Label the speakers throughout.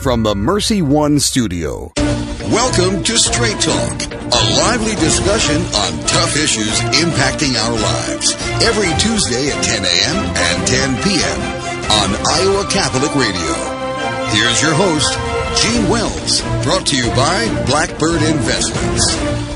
Speaker 1: from the Mercy One studio.
Speaker 2: Welcome to Straight Talk, a lively discussion on tough issues impacting our lives. Every Tuesday at 10 a.m. and 10 p.m. on Iowa Catholic Radio. Here's your host, Gene Wells, brought to you by Blackbird Investments.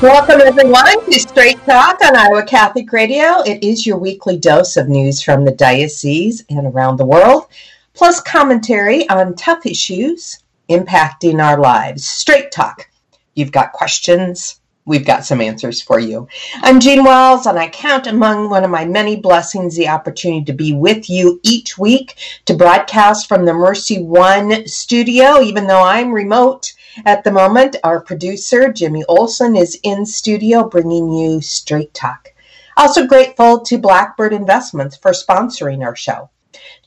Speaker 3: Welcome, everyone, to Straight Talk on Iowa Catholic Radio. It is your weekly dose of news from the diocese and around the world, plus commentary on tough issues impacting our lives. Straight Talk. You've got questions, we've got some answers for you. I'm Jean Wells, and I count among one of my many blessings the opportunity to be with you each week to broadcast from the Mercy One studio, even though I'm remote. At the moment, our producer, Jimmy Olson, is in studio bringing you Straight Talk. Also grateful to Blackbird Investments for sponsoring our show.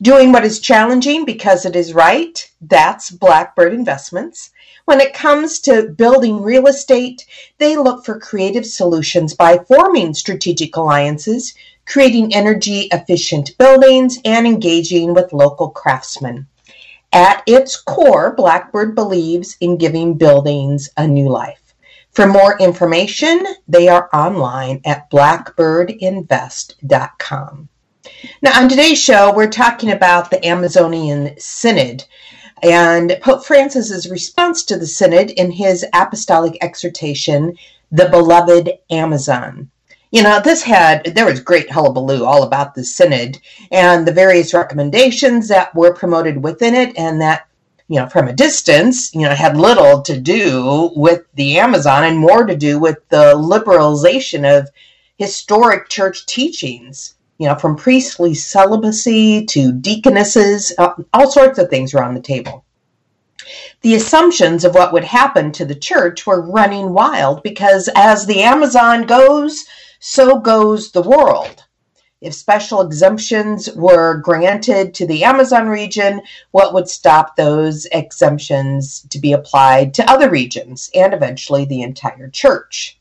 Speaker 3: Doing what is challenging because it is right, that's Blackbird Investments. When it comes to building real estate, they look for creative solutions by forming strategic alliances, creating energy efficient buildings, and engaging with local craftsmen. At its core, Blackbird believes in giving buildings a new life. For more information, they are online at blackbirdinvest.com. Now, on today's show, we're talking about the Amazonian Synod and Pope Francis's response to the Synod in his apostolic exhortation, The Beloved Amazon. You know, this had, there was great hullabaloo all about the Synod and the various recommendations that were promoted within it, and that, you know, from a distance, you know, had little to do with the Amazon and more to do with the liberalization of historic church teachings, you know, from priestly celibacy to deaconesses, uh, all sorts of things were on the table. The assumptions of what would happen to the church were running wild because as the Amazon goes, so goes the world. If special exemptions were granted to the Amazon region, what would stop those exemptions to be applied to other regions and eventually the entire church?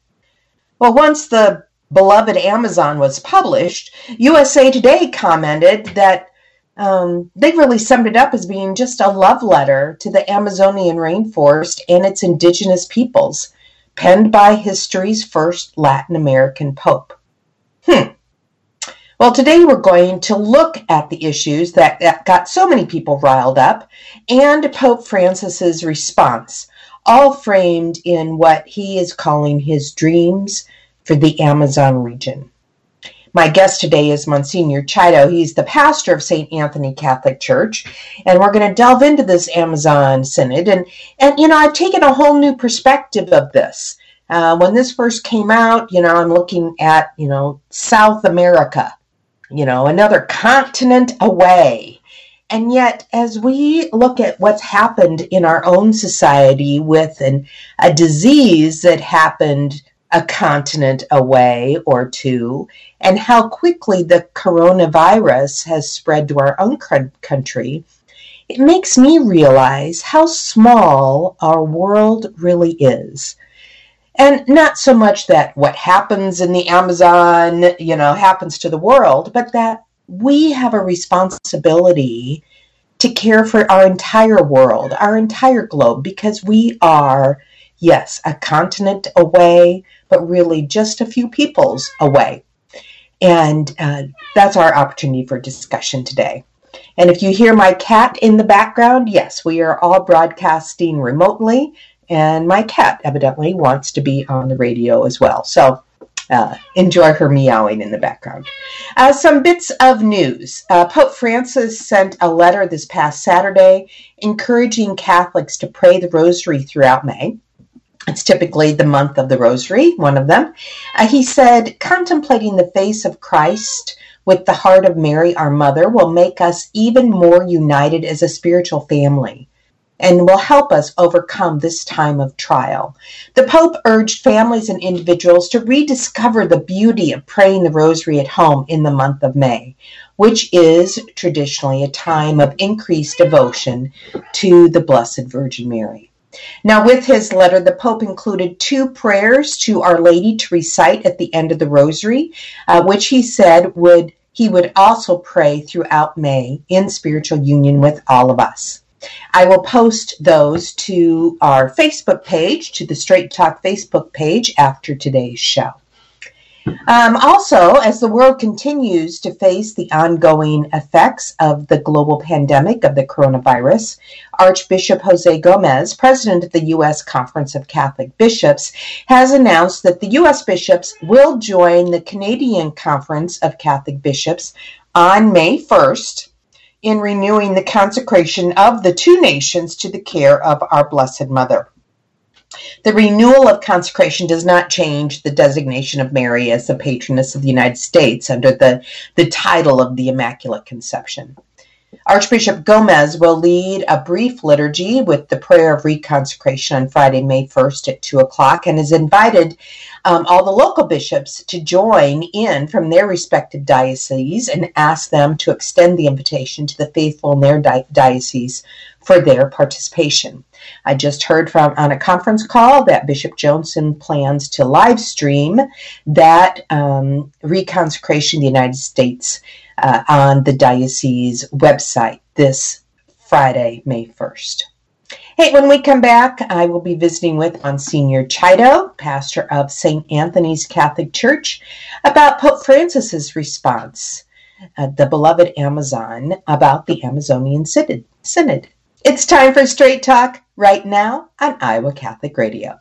Speaker 3: Well, once the beloved Amazon was published, USA Today commented that um, they really summed it up as being just a love letter to the Amazonian rainforest and its indigenous peoples penned by history's first Latin American pope. Hmm. Well, today we're going to look at the issues that, that got so many people riled up and Pope Francis's response, all framed in what he is calling his dreams for the Amazon region. My guest today is Monsignor Chiodo. He's the pastor of St. Anthony Catholic Church, and we're going to delve into this Amazon Synod. And, and you know, I've taken a whole new perspective of this. Uh, when this first came out, you know, I'm looking at, you know, South America, you know, another continent away. And yet, as we look at what's happened in our own society with an, a disease that happened a continent away or two, and how quickly the coronavirus has spread to our own country, it makes me realize how small our world really is. And not so much that what happens in the Amazon, you know, happens to the world, but that we have a responsibility to care for our entire world, our entire globe, because we are, yes, a continent away, but really just a few peoples away. And uh, that's our opportunity for discussion today. And if you hear my cat in the background, yes, we are all broadcasting remotely, and my cat evidently wants to be on the radio as well. So uh, enjoy her meowing in the background. Uh, some bits of news. Uh, Pope Francis sent a letter this past Saturday encouraging Catholics to pray the rosary throughout May. It's typically the month of the Rosary, one of them. Uh, he said, contemplating the face of Christ with the heart of Mary, our mother, will make us even more united as a spiritual family and will help us overcome this time of trial. The Pope urged families and individuals to rediscover the beauty of praying the Rosary at home in the month of May, which is traditionally a time of increased devotion to the Blessed Virgin Mary. Now, with his letter, the Pope included two prayers to Our Lady to recite at the end of the Rosary, uh, which he said would he would also pray throughout May in spiritual union with all of us. I will post those to our Facebook page, to the Straight Talk Facebook page after today's show. Um, also, as the world continues to face the ongoing effects of the global pandemic of the coronavirus, Archbishop Jose Gomez, president of the U.S. Conference of Catholic Bishops, has announced that the U.S. bishops will join the Canadian Conference of Catholic Bishops on May 1st in renewing the consecration of the two nations to the care of our Blessed Mother. The renewal of consecration does not change the designation of Mary as the patroness of the United States under the, the title of the Immaculate Conception. Archbishop Gomez will lead a brief liturgy with the prayer of reconsecration on Friday, May 1st at 2 o'clock, and has invited um, all the local bishops to join in from their respective dioceses and ask them to extend the invitation to the faithful in their di- diocese for their participation. I just heard from on a conference call that Bishop Joensen plans to live stream that um, reconsecration of the United States uh, on the diocese website this Friday, May 1st. Hey, when we come back, I will be visiting with Monsignor Chiodo, pastor of St. Anthony's Catholic Church, about Pope Francis's response, uh, the beloved Amazon, about the Amazonian Synod. It's time for Straight Talk right now on Iowa Catholic Radio.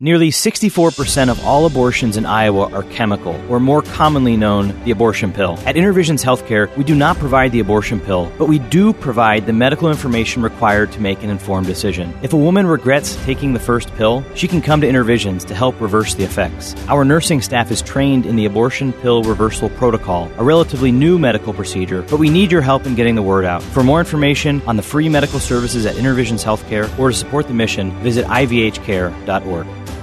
Speaker 4: Nearly 64% of all abortions in Iowa are chemical, or more commonly known, the abortion pill. At InnerVisions Healthcare, we do not provide the abortion pill, but we do provide the medical information required to make an informed decision. If a woman regrets taking the first pill, she can come to InnerVisions to help reverse the effects. Our nursing staff is trained in the abortion pill reversal protocol, a relatively new medical procedure, but we need your help in getting the word out. For more information on the free medical services at InnerVisions Healthcare or to support the mission, visit ivhcare.org.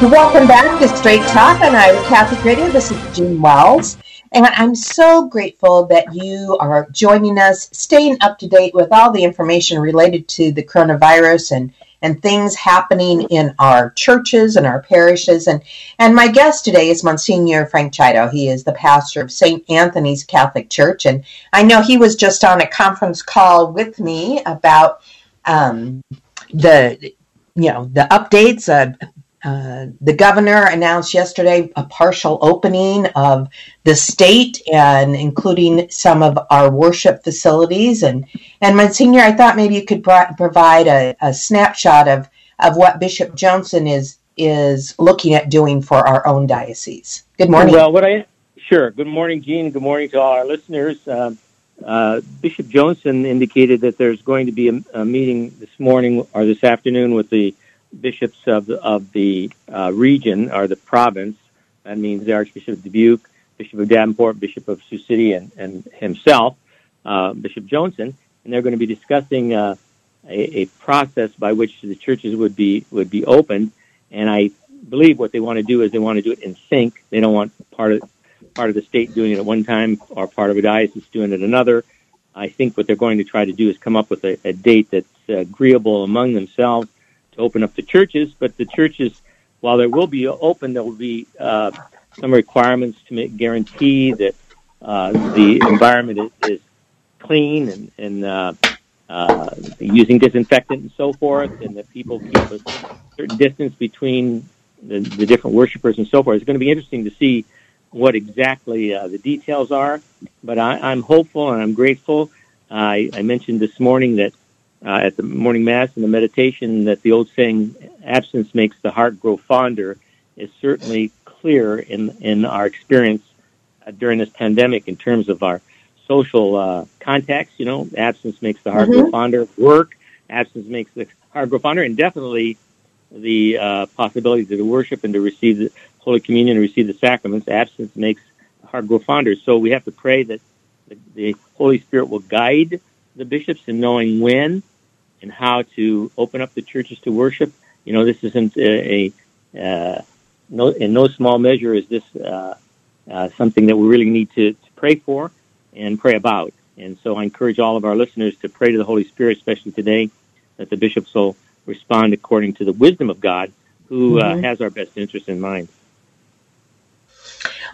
Speaker 3: Welcome back to Straight Talk on Iowa Catholic Radio. This is Jean Wells, and I'm so grateful that you are joining us, staying up to date with all the information related to the coronavirus and and things happening in our churches and our parishes. And, and my guest today is Monsignor Frank Chiodo. He is the pastor of St. Anthony's Catholic Church. And I know he was just on a conference call with me about um, the you know the updates. Uh, uh, the governor announced yesterday a partial opening of the state and including some of our worship facilities. And, and Monsignor, I thought maybe you could pro- provide a, a snapshot of, of what Bishop Joensen is, is looking at doing for our own diocese. Good morning.
Speaker 5: Well, what I, sure. Good morning, Jean. Good morning to all our listeners. Uh, uh, Bishop Joensen indicated that there's going to be a, a meeting this morning or this afternoon with the bishops of the, of the uh, region or the province. That means the Archbishop of Dubuque, Bishop of Davenport, Bishop of Sioux City, and, and himself, uh, Bishop Joensen, and they're going to be discussing uh, a, a, process by which the churches would be would be opened. And I believe what they want to do is they want to do it in sync. They don't want part of part of the state doing it at one time or part of a diocese doing it another. I think what they're going to try to do is come up with a, a date that's agreeable among themselves open up the churches, but the churches, while they will be open, there will be uh, some requirements to make, guarantee that uh, the environment is, is clean and, and uh, uh, using disinfectant and so forth, and that people keep a certain distance between the, the different worshipers and so forth. It's going to be interesting to see what exactly uh, the details are, but I, I'm hopeful and I'm grateful. I, I mentioned this morning that uh, at the morning mass and the meditation that the old saying "absence makes the heart grow fonder" is certainly clear in in our experience uh, during this pandemic in terms of our social uh, contacts. You know, absence makes the heart mm-hmm. grow fonder. Work absence makes the heart grow fonder, and definitely the uh, possibility to worship and to receive the Holy Communion and receive the sacraments. Absence makes the heart grow fonder. So we have to pray that the, the Holy Spirit will guide the bishops in knowing when and how to open up the churches to worship. You know, this isn't a, a uh, no, in no small measure is this uh, uh, something that we really need to, to, pray for and pray about. And so I encourage all of our listeners to pray to the Holy Spirit, especially today, that the bishops will respond according to the wisdom of God, who uh, mm-hmm. has our best interest in mind.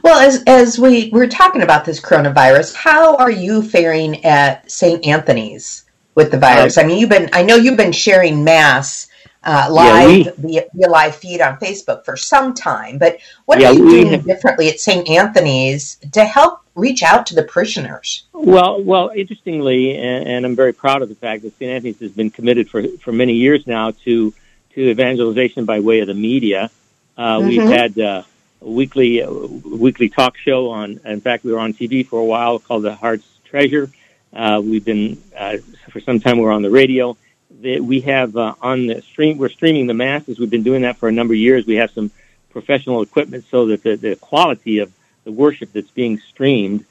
Speaker 3: Well, as as we we're talking about this coronavirus, how are you faring at St. Anthony's with the virus? I mean, you've been I know you've been sharing mass uh, live yeah, we, via, via, live feed on Facebook for some time, but what yeah, are you doing have, differently at St. Anthony's to help reach out to the parishioners?
Speaker 5: Well, well, interestingly, and, and I'm very proud of the fact that St. Anthony's has been committed for for many years now to to evangelization by way of the media. Uh, mm-hmm. We've had uh, weekly uh, weekly talk show on. In fact, we were on TV for a while called The Heart's Treasure. Uh, we've been uh, for some time. We're on the radio. We have uh, on the stream. We're streaming the masses. We've been doing that for a number of years. We have some professional equipment so that the, the quality of the worship that's being streamed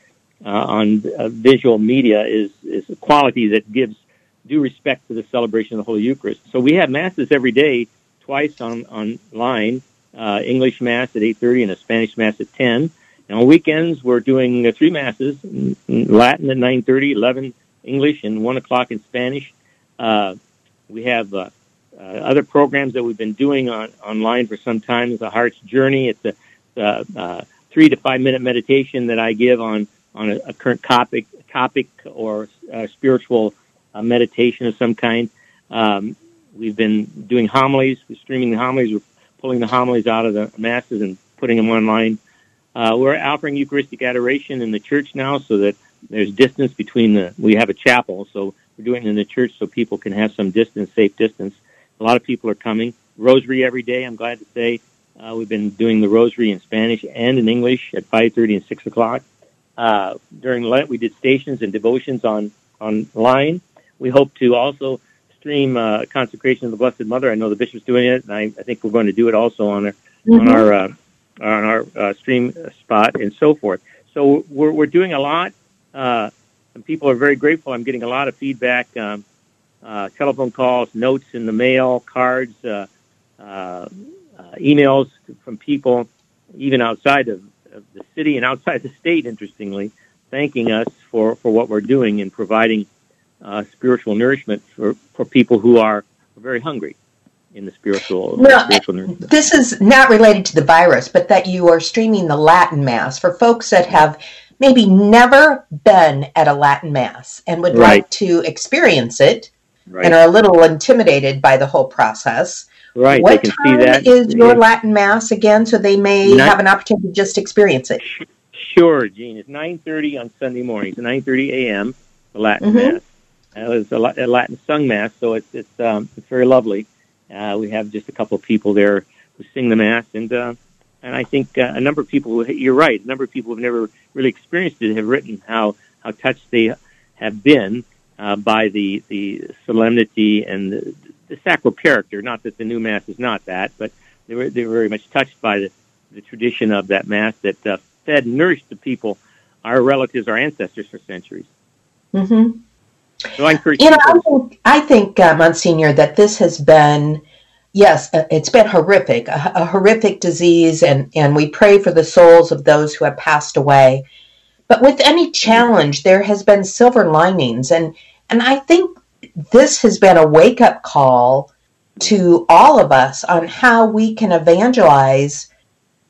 Speaker 5: uh, on uh, visual media is is a quality that gives due respect to the celebration of the Holy Eucharist. So we have masses every day, twice on online uh, English Mass at 8.30 and a Spanish Mass at 10. And on weekends, we're doing uh, three Masses, Latin at 9.30, 11 English, and 1 o'clock in Spanish. Uh, we have uh, uh, other programs that we've been doing on, online for some time. The Heart's Journey. It's a, uh, uh, three to five minute meditation that I give on, on a, a current topic, topic or uh, spiritual uh, meditation of some kind. Um, we've been doing homilies, we're streaming the homilies. We're pulling the homilies out of the masses and putting them online. Uh, we're offering Eucharistic adoration in the church now so that there's distance between the, we have a chapel, so we're doing it in the church so people can have some distance, safe distance. A lot of people are coming. Rosary every day, I'm glad to say. Uh, we've been doing the rosary in Spanish and in English at 5.30 and 6 o'clock. Uh, during Lent, we did stations and devotions on online. We hope to also stream uh, consecration of the Blessed Mother. I know the bishop's doing it, and I, I think we're going to do it also on our mm-hmm. on our uh, on our uh, stream spot and so forth. So we're we're doing a lot, uh, and people are very grateful. I'm getting a lot of feedback, um, uh, telephone calls, notes in the mail, cards, uh, uh, uh, emails from people, even outside of, of the city and outside the state. Interestingly, thanking us for for what we're doing and providing uh, spiritual nourishment for, for people who are very hungry. in the spiritual.
Speaker 3: No,
Speaker 5: spiritual
Speaker 3: this is not related to the virus, but that you are streaming the Latin Mass for folks that have maybe never been at a Latin Mass and would
Speaker 5: Right.
Speaker 3: like to experience it
Speaker 5: Right.
Speaker 3: and are a little intimidated by the whole process.
Speaker 5: Right,
Speaker 3: What
Speaker 5: they can
Speaker 3: time
Speaker 5: see that.
Speaker 3: is your
Speaker 5: Yeah.
Speaker 3: Latin Mass again, so they may
Speaker 5: Nine-
Speaker 3: have an opportunity to just experience it?
Speaker 5: Sure, Gene. It's nine thirty on Sunday mornings. Nine thirty a.m. The Latin
Speaker 3: Mhm.
Speaker 5: Mass. Uh, was a, Latin sung mass, so it's it's um, it's very lovely. Uh, we have just a couple of people there who sing the mass, and uh, and I think uh, a number of people. You're right. A number of people who've never really experienced it have written how how touched they have been uh, by the the solemnity and the, the sacral character. Not that the new mass is not that, but they were they were very much touched by the the tradition of that mass that uh, fed nourished the people, our relatives, our ancestors for centuries.
Speaker 3: hmm You know, I think, I think uh, Monsignor, that this has been, yes, uh, it's been horrific, a, a horrific disease, and, and we pray for the souls of those who have passed away. But with any challenge, there has been silver linings, and and I think this has been a wake up call to all of us on how we can evangelize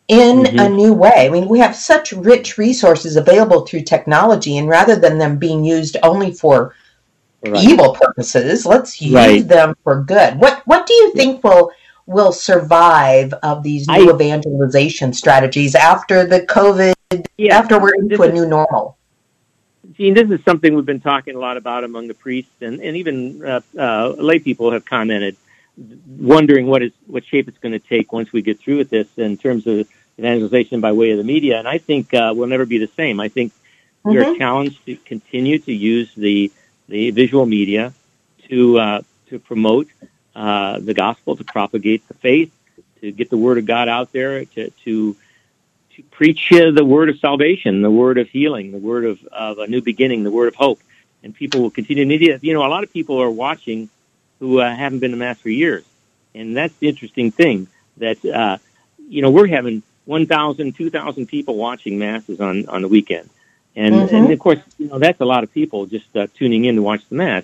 Speaker 3: in
Speaker 5: Mhm.
Speaker 3: a new way. I mean, we have such rich resources available through technology, and rather than them being used only for
Speaker 5: Right.
Speaker 3: evil purposes. Let's use
Speaker 5: Right.
Speaker 3: them for good. What What do you think will will survive of these new
Speaker 5: I-
Speaker 3: evangelization strategies after the COVID?
Speaker 5: Yeah,
Speaker 3: After we're into a new normal.
Speaker 5: Gene, this is something we've been talking a lot about among the priests, and, and even uh, uh, lay people have commented, wondering what is what shape it's going to take once we get through with this in terms of evangelization by way of the media. And I think uh, we'll never be the same. I think we are
Speaker 3: Mhm.
Speaker 5: challenged to continue to use the the visual media to uh, to promote uh, the gospel, to propagate the faith, to get the word of God out there, to to to preach uh, the word of salvation, the word of healing, the word of, of a new beginning, the word of hope. And people will continue it. You know, a lot of people are watching who uh, haven't been to Mass for years. And that's the interesting thing that, uh, you know, we're having 1,000, 2,000 people watching Masses on, on the weekend. And,
Speaker 3: Mhm.
Speaker 5: and of course, you know, that's a lot of people just uh, tuning in to watch the Mass.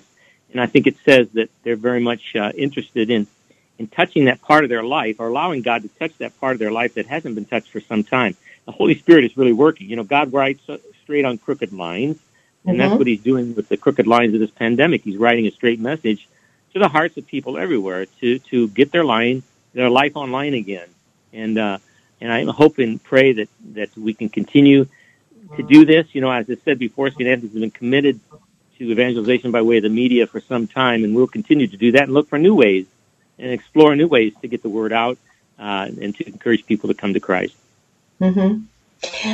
Speaker 5: And I think it says that they're very much uh, interested in, in touching that part of their life or allowing God to touch that part of their life that hasn't been touched for some time. The Holy Spirit is really working. You know, God writes uh, straight on crooked lines, and that's
Speaker 3: Mhm.
Speaker 5: what He's doing with the crooked lines of this pandemic. He's writing a straight message to the hearts of people everywhere to to get their line, their life online again. And uh, and I hope and pray that that we can continue to do this. You know, as I said before, St. Anthony's has been committed to evangelization by way of the media for some time, and we'll continue to do that and look for new ways and explore new ways to get the word out uh, and to encourage people to come to Christ.
Speaker 3: hmm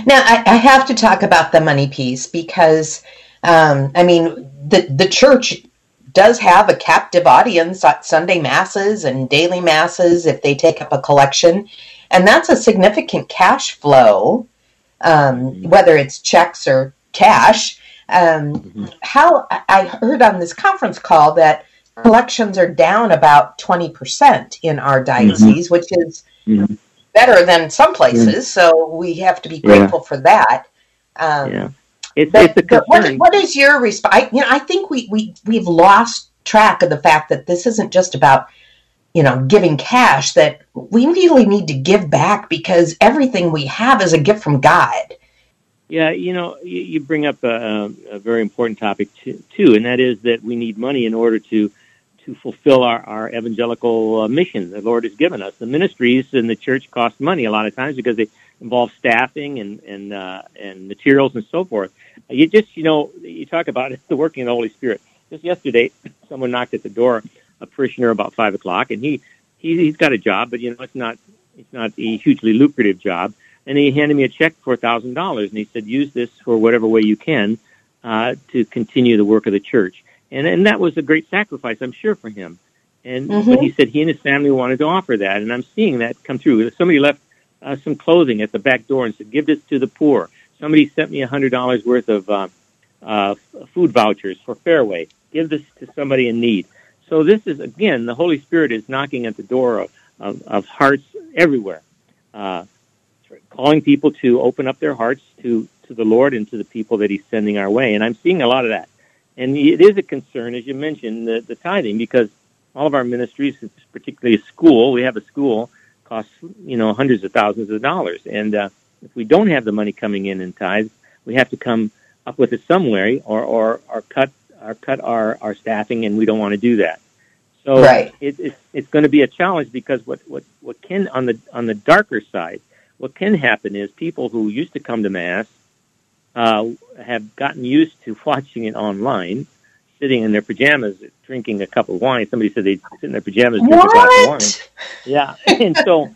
Speaker 3: Now, I, I have to talk about the money piece because, um, I mean, the the church does have a captive audience at Sunday masses and daily masses if they take up a collection, and that's a significant cash flow, um, whether it's checks or cash. Um, How I heard on this conference call that collections are down about twenty percent in our diocese, which is
Speaker 5: Mhm.
Speaker 3: better than some places. So we have to be
Speaker 5: Yeah.
Speaker 3: grateful for that. Um,
Speaker 5: Yeah, it's
Speaker 3: but-
Speaker 5: it's a
Speaker 3: but what,
Speaker 5: concern.
Speaker 3: what is your response? I, you know, I think we we we've lost track of the fact that this isn't just about you know giving cash. That we really need to give back because everything we have is a gift from God.
Speaker 5: Yeah, you know, you, you bring up a, a very important topic too, too, and that is that we need money in order to to fulfill our, our evangelical uh, mission the Lord has given us. The ministries in the church cost money a lot of times because they involve staffing and and uh, and materials and so forth. You just, you know, you talk about it, the working of the Holy Spirit. Just yesterday, someone knocked at the door, a parishioner about five o'clock, and he, he he's got a job, but you know, it's not it's not a hugely lucrative job and he handed me a check for a thousand dollars, and he said, "Use this for whatever way you can uh, to continue the work of the church." And and that was a great sacrifice, I'm sure, for him. And
Speaker 3: Mhm.
Speaker 5: but he said he and his family wanted to offer that, and I'm seeing that come through. Somebody left uh, some clothing at the back door and said, "Give this to the poor." Somebody sent me a hundred dollars worth of uh, uh, food vouchers for Fareway. Give this to somebody in need. So this is again, the Holy Spirit is knocking at the door of, of, of hearts everywhere. Uh, calling people to open up their hearts to, to the Lord and to the people that He's sending our way. And I'm seeing a lot of that. And it is a concern, as you mentioned, the, the tithing, because all of our ministries, particularly a school, we have a school costs you know hundreds of thousands of dollars, and uh, if we don't have the money coming in in tithes, we have to come up with it some way, or or, or cut or cut our, our staffing, and we don't want to do that. So
Speaker 3: right.
Speaker 5: it, it's it's going to be a challenge because what, what, what can on the on the darker side, what can happen is people who used to come to mass uh, have gotten used to watching it online, sitting in their pajamas drinking a cup of wine. Somebody said they'd sit in their pajamas drink
Speaker 3: what?
Speaker 5: a glass of wine. Yeah, and so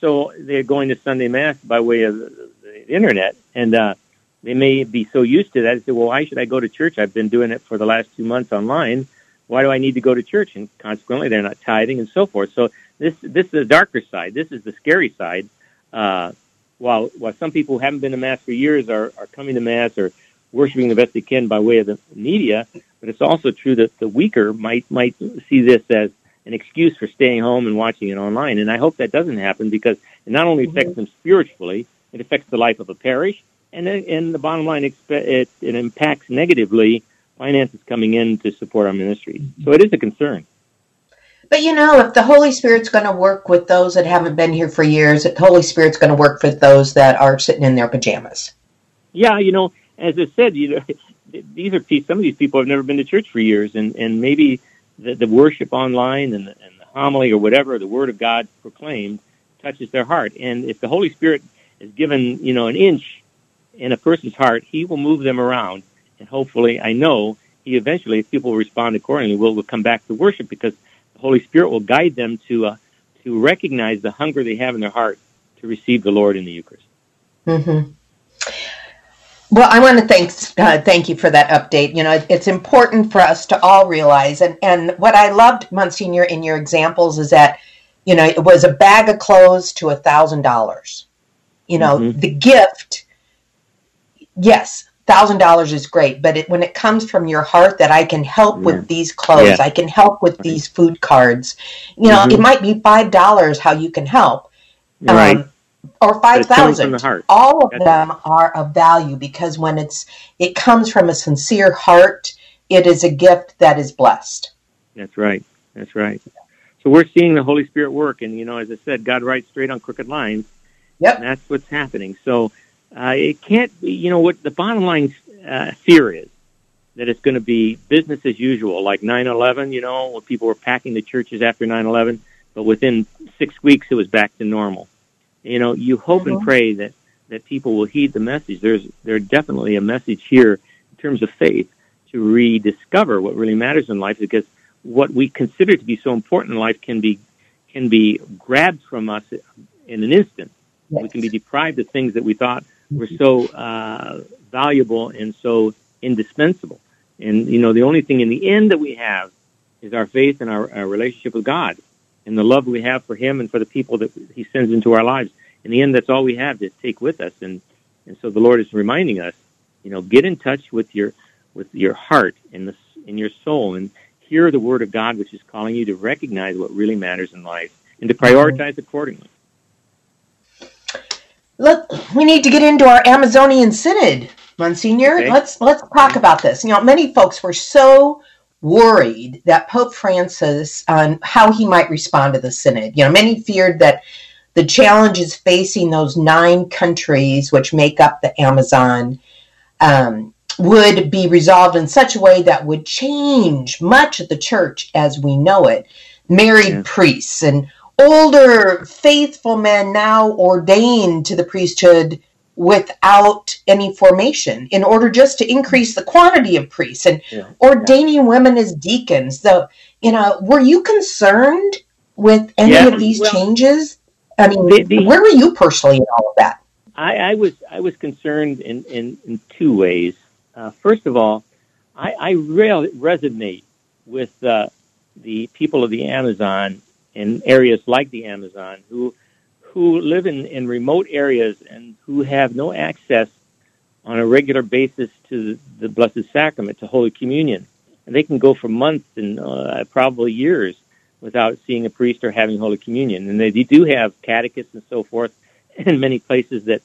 Speaker 5: so they're going to Sunday mass by way of the, the internet, and uh, they may be so used to that. They say, "Well, why should I go to church? I've been doing it for the last two months online." Why do I need to go to church? And consequently, they're not tithing and so forth. So this this is the darker side. This is the scary side. Uh, while while some people who haven't been to mass for years are, are coming to mass or worshiping the best they can by way of the media, but it's also true that the weaker might might see this as an excuse for staying home and watching it online. And I hope that doesn't happen because it not only affects them spiritually, it affects the life of a parish, and uh, and the bottom line, it, it impacts negatively finances coming in to support our ministries. So it is a concern.
Speaker 3: But you know, if the Holy Spirit's going to work with those that haven't been here for years, the Holy Spirit's going to work for those that are sitting in their pajamas.
Speaker 5: Yeah, you know, as I said, you know, these are some of these people have never been to church for years, and and maybe the, the worship online and the, and the homily or whatever the Word of God proclaimed touches their heart. And if the Holy Spirit is given, you know, an inch in a person's heart, He will move them around and hopefully, I know he eventually, if people respond accordingly, will, will come back to worship because the Holy Spirit will guide them to uh, to recognize the hunger they have in their heart to receive the Lord in the Eucharist.
Speaker 3: Mm-hmm. Well, I want to thank uh, thank you for that update. You know, it's important for us to all realize, and and what I loved, Monsignor, in your examples is that, you know, it was a bag of clothes to a thousand dollars. You know, mm-hmm. the gift. Yes, thousand dollars is great, but it, when it comes from your heart that I can help yeah. with these clothes, yeah. I can help with these food cards. You know, mm-hmm. it might be five dollars how you can help,
Speaker 5: right? Um,
Speaker 3: or five thousand. All of That's them are of value because when it's it comes from a sincere heart, it is a gift that is blessed.
Speaker 5: That's right. That's right. So we're seeing the Holy Spirit work, and you know, as I said, God writes straight on crooked lines.
Speaker 3: Yep.
Speaker 5: That's what's happening. So uh, it can't be, you know, what the bottom line uh, fear is that it's going to be business as usual, like 9/11. You know, when people were packing the churches after 9/11, but within six weeks it was back to normal. You know, you hope mm-hmm. and pray that that people will heed the message. There's there's definitely a message here in terms of faith to rediscover what really matters in life, because what we consider to be so important in life can be can be grabbed from us in an instant. Yes. We can be deprived of things that we thought were so uh, valuable and so indispensable. And you know, the only thing in the end that we have is our faith and our, our relationship with God, and the love we have for Him and for the people that He sends into our lives. In the end, that's all we have to take with us. And and so the Lord is reminding us, you know, get in touch with your with your heart and the in your soul and hear the Word of God, which is calling you to recognize what really matters in life and to prioritize accordingly.
Speaker 3: Let, we need to get into our Amazonian Synod, Monsignor. Okay. Let's let's talk about this. You know, many folks were so worried that Pope Francis on how he might respond to the Synod. You know, many feared that the challenges facing those nine countries which make up the Amazon um, would be resolved in such a way that would change much of the church as we know it. Married yeah. priests and older faithful men now ordained to the priesthood without any formation in order just to increase the quantity of priests and yeah, ordaining yeah. women as deacons. The you know were you concerned with any yeah, of these well, changes? I mean the, the, where were you personally in all of that?
Speaker 5: I, I was i was concerned in in, in two ways. Uh, first of all i i really resonate with uh, the people of the amazon in areas like the Amazon who who live in, in remote areas and who have no access on a regular basis to the, the Blessed Sacrament, to Holy Communion. And they can go for months and uh, probably years without seeing a priest or having Holy Communion. And they do have catechists and so forth in many places that,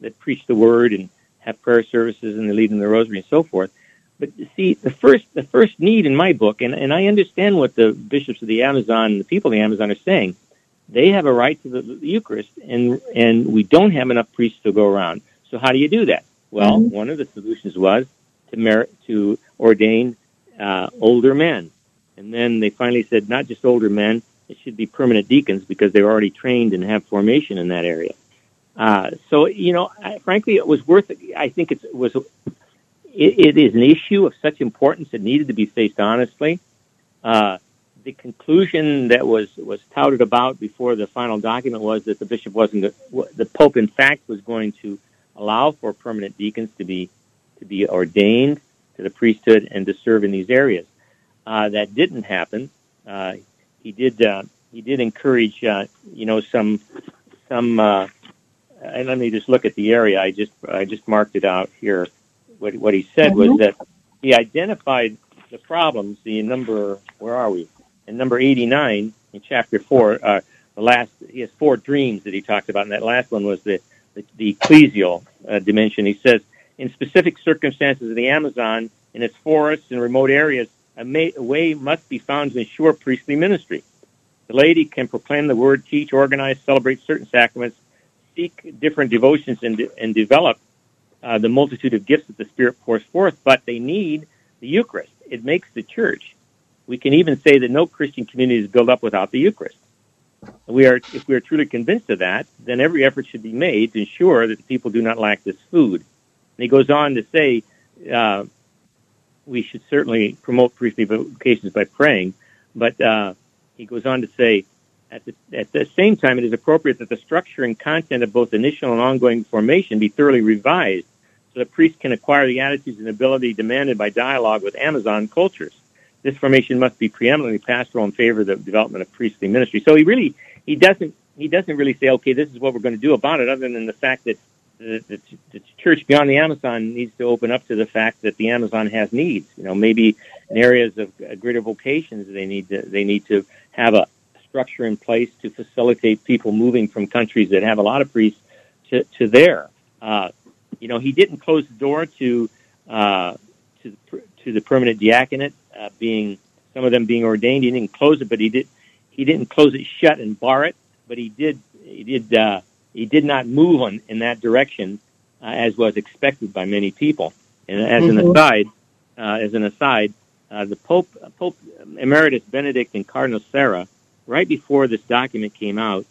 Speaker 5: that preach the Word and have prayer services and they lead in the Rosary and so forth. But see, the first the first need in my book, and, and I understand what the bishops of the Amazon, the people of the Amazon, are saying. They have a right to the, the Eucharist, and and we don't have enough priests to go around. So how do you do that? Well, mm-hmm. one of the solutions was to merit to ordain uh, older men, and then they finally said not just older men; it should be permanent deacons because they're already trained and have formation in that area. Uh, so you know, I, frankly, it was worth. It. I think it was it, it is an issue of such importance that needed to be faced honestly. Uh, the conclusion that was, was touted about before the final document was that the bishop wasn't the pope in fact was going to allow for permanent deacons to be to be ordained to the priesthood and to serve in these areas. Uh, that didn't happen. Uh, he did uh, he did encourage uh, you know some some uh, and let me just look at the area. I just I just marked it out here what, what he said mm-hmm. was that he identified the problems. The number, where are we? In number 89 in chapter 4, uh, the last, he has four dreams that he talked about, and that last one was the, the, the ecclesial uh, dimension. He says, in specific circumstances of the Amazon, in its forests and remote areas, a, may, a way must be found to ensure priestly ministry. The laity can proclaim the word, teach, organize, celebrate certain sacraments, seek different devotions, and, de- and develop uh, the multitude of gifts that the Spirit pours forth, but they need the Eucharist. It makes the church. We can even say that no Christian community is built up without the Eucharist. We are, if we are truly convinced of that, then every effort should be made to ensure that the people do not lack this food. And he goes on to say, uh, we should certainly promote priestly vocations by praying, but uh, he goes on to say, at the, at the same time, it is appropriate that the structure and content of both initial and ongoing formation be thoroughly revised so that priests can acquire the attitudes and ability demanded by dialogue with Amazon cultures. This formation must be preeminently pastoral in favor of the development of priestly ministry. So he really he doesn't he doesn't really say, okay, this is what we're going to do about it, other than the fact that the, the, the church beyond the Amazon needs to open up to the fact that the Amazon has needs. You know, maybe in areas of greater vocations, they need to they need to have a, structure in place to facilitate people moving from countries that have a lot of priests to, to there. Uh, you know, he didn't close the door to uh, to, to the permanent diaconate uh, being some of them being ordained. He didn't close it, but he did he didn't close it shut and bar it. But he did he did uh, he did not move on in that direction uh, as was expected by many people. And as mm-hmm. an aside, uh, as an aside, uh, the Pope Pope Emeritus Benedict and Cardinal Sarah right before this document came out,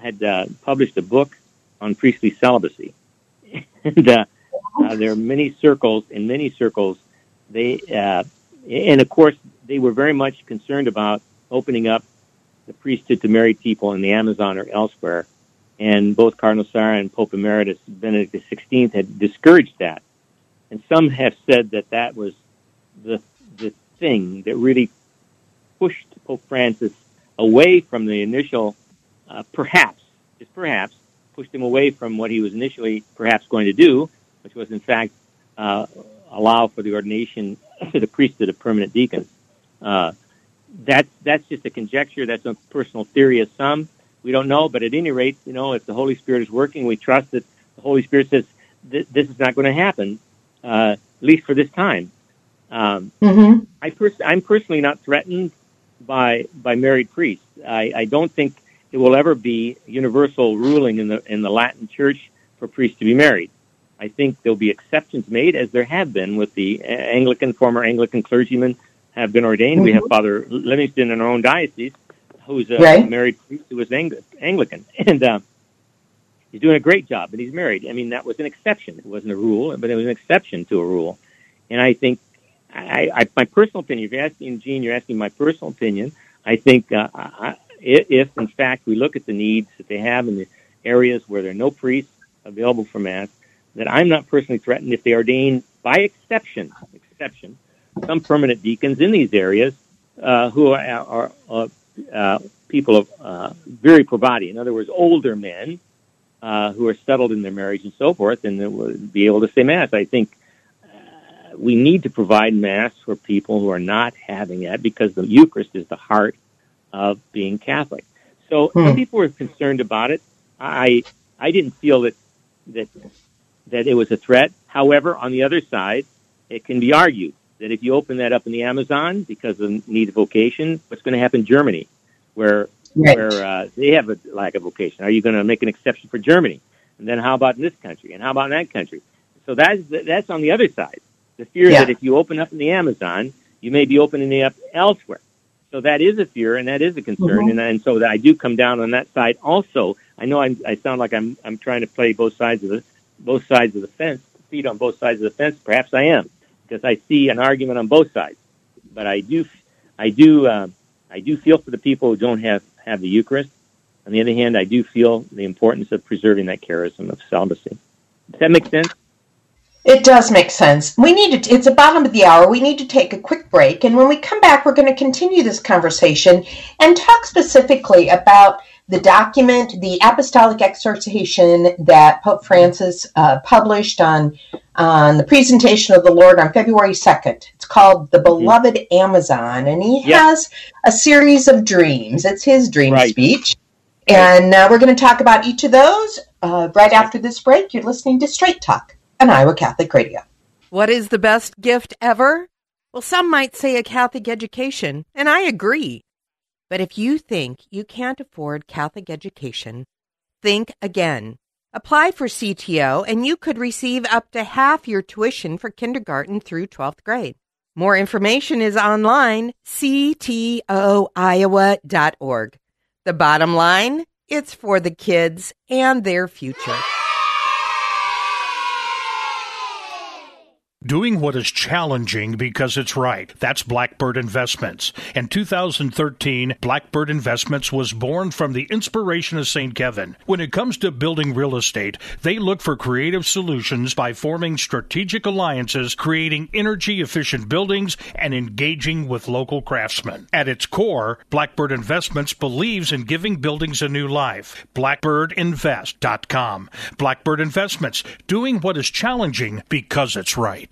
Speaker 5: had uh, published a book on priestly celibacy. and uh, uh, there are many circles, in many circles, they, uh, and of course, they were very much concerned about opening up the priesthood to married people in the Amazon or elsewhere. And both Cardinal Sarah and Pope Emeritus Benedict XVI had discouraged that. And some have said that that was the, the thing that really pushed Pope Francis away from the initial, uh, perhaps, just perhaps, pushed him away from what he was initially perhaps going to do, which was in fact uh, allow for the ordination to the priesthood of permanent deacons. Uh, that's that's just a conjecture. That's a personal theory of some. We don't know, but at any rate, you know, if the Holy Spirit is working, we trust that the Holy Spirit says this is not going to happen, uh, at least for this time. Um, mm-hmm. I pers- I'm personally not threatened by by married priests. I, I don't think it will ever be universal ruling in the in the Latin Church for priests to be married. I think there'll be exceptions made, as there have been with the Anglican former Anglican clergymen have been ordained. Mm-hmm. We have mm-hmm. Father Livingston in our own diocese, who's a right. married priest who was Anglican, and uh, he's doing a great job. But he's married. I mean, that was an exception. It wasn't a rule, but it was an exception to a rule. And I think I, I, my personal opinion, if you're asking Gene, you're asking my personal opinion. I think uh, I, if, in fact, we look at the needs that they have in the areas where there are no priests available for mass, that I'm not personally threatened if they ordain, by exception, exception, some permanent deacons in these areas uh, who are, are uh, people of uh, viri probati. In other words, older men uh, who are settled in their marriage and so forth, and would be able to say mass. I think we need to provide mass for people who are not having it because the Eucharist is the heart of being Catholic. So hmm. some people were concerned about it. I I didn't feel that that that it was a threat. However, on the other side, it can be argued that if you open that up in the Amazon because of the need of vocation, what's going to happen in Germany, where
Speaker 3: Right.
Speaker 5: where uh, they have a lack of vocation? Are you going to make an exception for Germany? And then how about in this country? And how about in that country? So that's that's on the other side. The fear
Speaker 3: Yeah.
Speaker 5: that if you open up in the Amazon, you may be opening it up elsewhere. So that is a fear and that is a concern,
Speaker 3: Mhm.
Speaker 5: and, and so that I do come down on that side. Also, I know I'm, I sound like I'm I'm trying to play both sides of the both sides of the fence, feet on both sides of the fence. Perhaps I am because I see an argument on both sides. But I do I do uh, I do feel for the people who don't have have the Eucharist. On the other hand, I do feel the importance of preserving that charism of celibacy. Does that make sense?
Speaker 3: It does make sense. We need to, it's the bottom of the hour. We need to take a quick break. And when we come back, we're going to continue this conversation and talk specifically about the document, the apostolic exhortation that Pope Francis uh, published on, on the presentation of the Lord on February 2nd. It's called The Beloved Amazon. And he
Speaker 5: Yeah.
Speaker 3: has a series of dreams. It's his dream
Speaker 5: Right.
Speaker 3: speech. And uh, we're going to talk about each of those uh, right after this break. You're listening to Straight Talk on Iowa Catholic Radio.
Speaker 6: What is the best gift ever? Well, some might say a Catholic education, and I agree. But if you think you can't afford Catholic education, think again. Apply for CTO, and you could receive up to half your tuition for kindergarten through 12th grade. More information is online, ctoiowa.org. The bottom line, it's for the kids and their future.
Speaker 7: Doing what is challenging because it's right. That's Blackbird Investments. In 2013, Blackbird Investments was born from the inspiration of St. Kevin. When it comes to building real estate, they look for creative solutions by forming strategic alliances, creating energy efficient buildings, and engaging with local craftsmen. At its core, Blackbird Investments believes in giving buildings a new life. BlackbirdInvest.com. Blackbird Investments, doing what is challenging because it's right.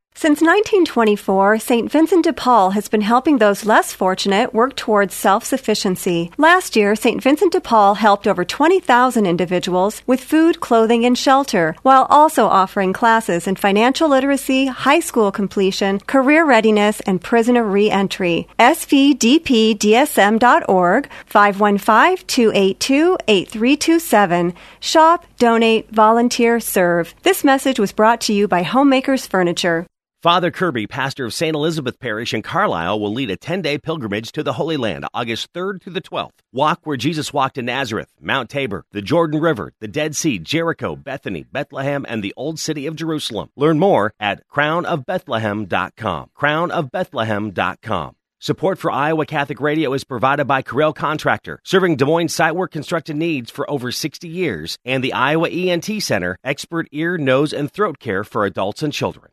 Speaker 8: Since 1924, St. Vincent de Paul has been helping those less fortunate work towards self sufficiency. Last year, St. Vincent de Paul helped over 20,000 individuals with food, clothing, and shelter, while also offering classes in financial literacy, high school completion, career readiness, and prisoner reentry. SVDPDSM.org, 515 282 8327. Shop, donate, volunteer, serve. This message was brought to you by Homemakers Furniture.
Speaker 9: Father Kirby, pastor of St. Elizabeth Parish in Carlisle, will lead a 10 day pilgrimage to the Holy Land August 3rd through the 12th. Walk where Jesus walked in Nazareth, Mount Tabor, the Jordan River, the Dead Sea, Jericho, Bethany, Bethlehem, and the Old City of Jerusalem. Learn more at crownofbethlehem.com. Crownofbethlehem.com. Support for Iowa Catholic Radio is provided by Corell Contractor, serving Des Moines site work construction needs for over 60 years, and the Iowa ENT Center, expert ear, nose, and throat care for adults and children.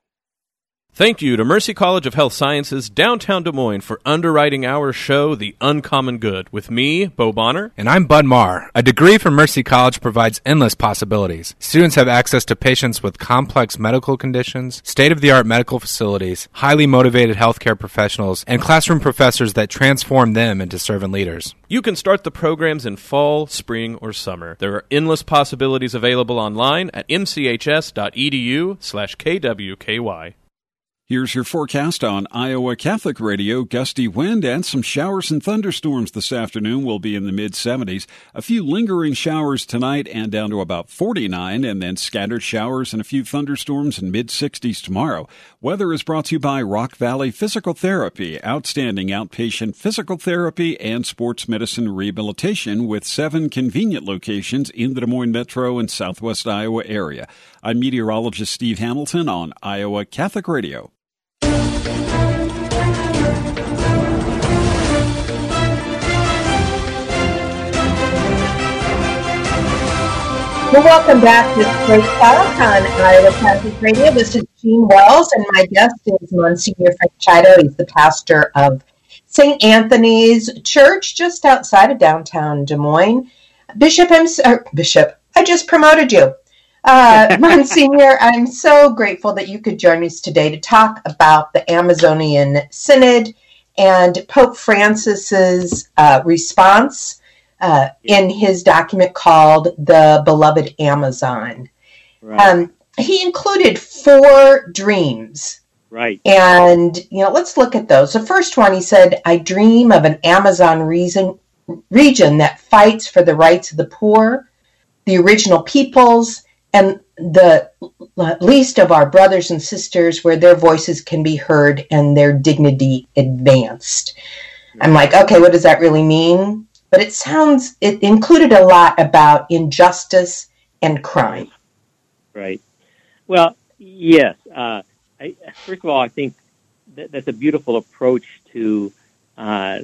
Speaker 10: Thank you to Mercy College of Health Sciences, downtown Des Moines, for underwriting our show, The Uncommon Good, with me, Bo Bonner.
Speaker 11: And I'm Bud Marr. A degree from Mercy College provides endless possibilities. Students have access to patients with complex medical conditions, state of the art medical facilities, highly motivated healthcare professionals, and classroom professors that transform them into servant leaders.
Speaker 10: You can start the programs in fall, spring, or summer. There are endless possibilities available online at mchs.edu slash kwky.
Speaker 12: Here's your forecast on Iowa Catholic Radio. Gusty wind and some showers and thunderstorms this afternoon will be in the mid 70s. A few lingering showers tonight and down to about 49, and then scattered showers and a few thunderstorms in mid 60s tomorrow. Weather is brought to you by Rock Valley Physical Therapy, outstanding outpatient physical therapy and sports medicine rehabilitation with seven convenient locations in the Des Moines metro and southwest Iowa area. I'm meteorologist Steve Hamilton on Iowa Catholic Radio.
Speaker 3: Well, welcome back to Straight Talk on Iowa Catholic Radio. This is Jean Wells, and my guest is Monsignor Frank. He's the pastor of St. Anthony's Church just outside of downtown Des Moines. Bishop, I'm, Bishop, I just promoted you. Uh, Monsignor, I'm so grateful that you could join us today to talk about the Amazonian Synod and Pope Francis's uh, response uh, in his document called The Beloved Amazon. Right. Um, he included four dreams.
Speaker 5: Right.
Speaker 3: And, you know, let's look at those. The first one, he said, I dream of an Amazon reason, region that fights for the rights of the poor, the original peoples, and the least of our brothers and sisters where their voices can be heard and their dignity advanced. I'm like, okay, what does that really mean? But it sounds, it included a lot about injustice and crime.
Speaker 5: Right. Well, yes. Uh, I, first of all, I think that, that's a beautiful approach to uh,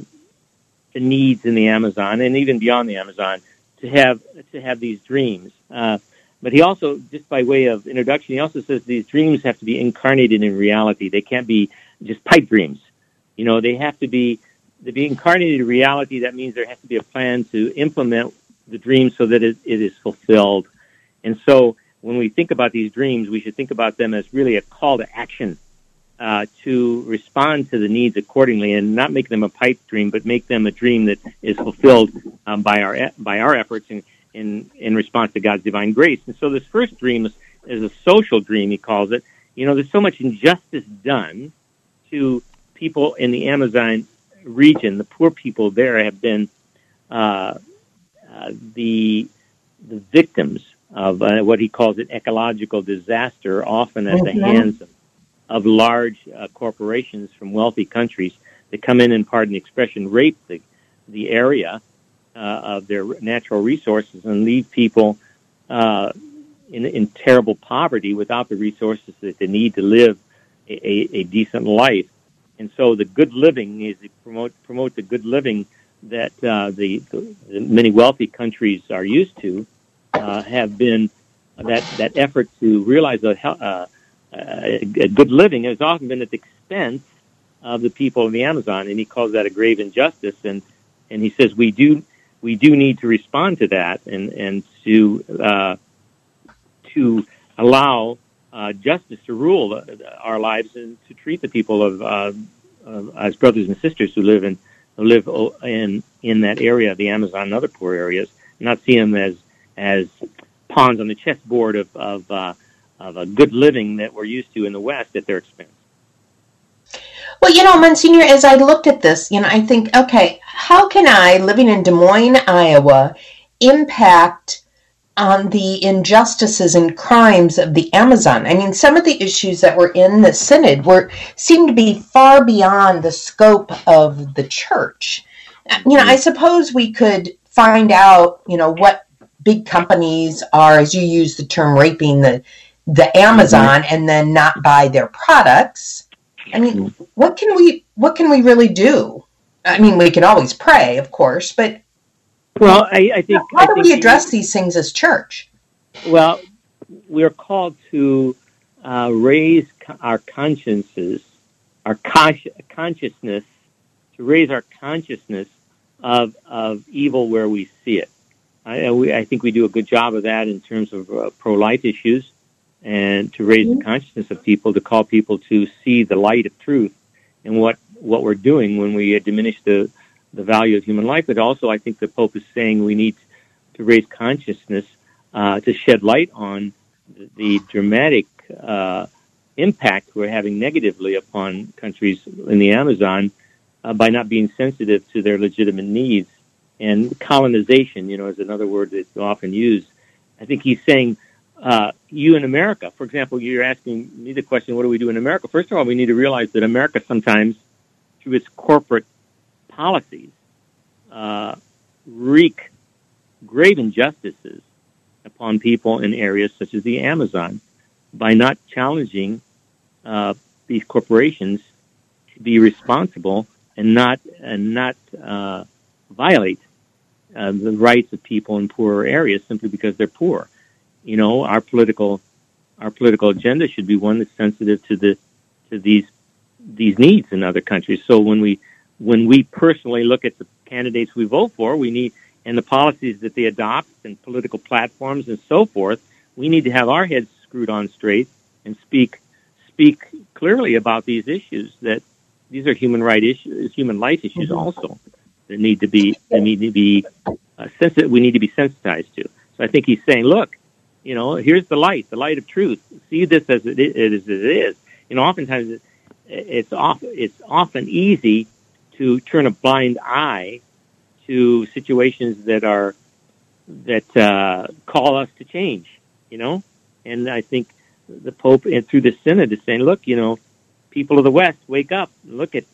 Speaker 5: the needs in the Amazon and even beyond the Amazon to have to have these dreams. Uh, but he also, just by way of introduction, he also says these dreams have to be incarnated in reality. They can't be just pipe dreams. You know, they have to be to be incarnated in reality. That means there has to be a plan to implement the dream so that it, it is fulfilled. And so, when we think about these dreams, we should think about them as really a call to action uh, to respond to the needs accordingly, and not make them a pipe dream, but make them a dream that is fulfilled um, by our by our efforts and in in response to God's divine grace. And so this first dream is, is a social dream, he calls it. You know, there's so much injustice done to people in the Amazon region. The poor people there have been uh, uh, the the victims of uh, what he calls an ecological disaster, often at mm-hmm. the hands of, of large uh, corporations from wealthy countries that come in and, pardon the expression, rape the the area uh, of their natural resources and leave people uh, in, in terrible poverty without the resources that they need to live a, a decent life. And so the good living is to promote promote the good living that uh, the, the, many wealthy countries are used to. Uh, have been that that effort to realize a, uh, a, a good living has often been at the expense of the people of the Amazon, and he calls that a grave injustice. And and he says we do we do need to respond to that and and to uh, to allow uh, justice to rule our lives and to treat the people of uh, as brothers and sisters who live in live in in that area, the Amazon and other poor areas, not see them as as pawns on the chessboard of of, uh, of a good living that we're used to in the West at their expense.
Speaker 3: Well, you know, Monsignor, as I looked at this, you know, I think, okay, how can I, living in Des Moines, Iowa, impact on the injustices and crimes of the Amazon? I mean, some of the issues that were in the synod were seem to be far beyond the scope of the church. You know, I suppose we could find out, you know, what big companies are, as you use the term, raping the the Amazon, mm-hmm. and then not buy their products. I mean, what can we what can we really do? I mean, we can always pray, of course, but
Speaker 5: well, I, I think
Speaker 3: how do
Speaker 5: think
Speaker 3: we address these things as church?
Speaker 5: Well, we're called to uh, raise our consciences, our consciousness, to raise our consciousness of of evil where we see it. I, we, I think we do a good job of that in terms of uh, pro life issues and to raise mm-hmm. the consciousness of people, to call people to see the light of truth and what, what we're doing when we diminish the, the value of human life. But also, I think the Pope is saying we need to raise consciousness uh, to shed light on the, dramatic uh, impact we're having negatively upon countries in the Amazon uh, by not being sensitive to their legitimate needs. And colonization, you know, is another word that's often used. I think he's saying, uh, you in America, for example, you're asking me the question, what do we do in America? First of all, we need to realize that America sometimes, through its corporate policies, uh, wreak grave injustices upon people in areas such as the Amazon by not challenging uh, these corporations to be responsible and not and not uh, violate uh, the rights of people in poorer areas simply because they're poor. You know, our political our political agenda should be one that's sensitive to the to these these needs in other countries. So when we when we personally look at the candidates we vote for, we need and the policies that they adopt and political platforms and so forth, we need to have our heads screwed on straight and speak speak clearly about these issues that these are human right issues, human life issues mm-hmm. also that need to be that need to be uh, sensitive. We need to be sensitized to. So I think he's saying, look, you know, here's the light, the light of truth. See this as it is. As it is. You know, oftentimes it's off, it's often easy to turn a blind eye to situations that are that uh, call us to change. You know, and I think the Pope and through the Synod is saying, look, you know, people of the West, wake up, look at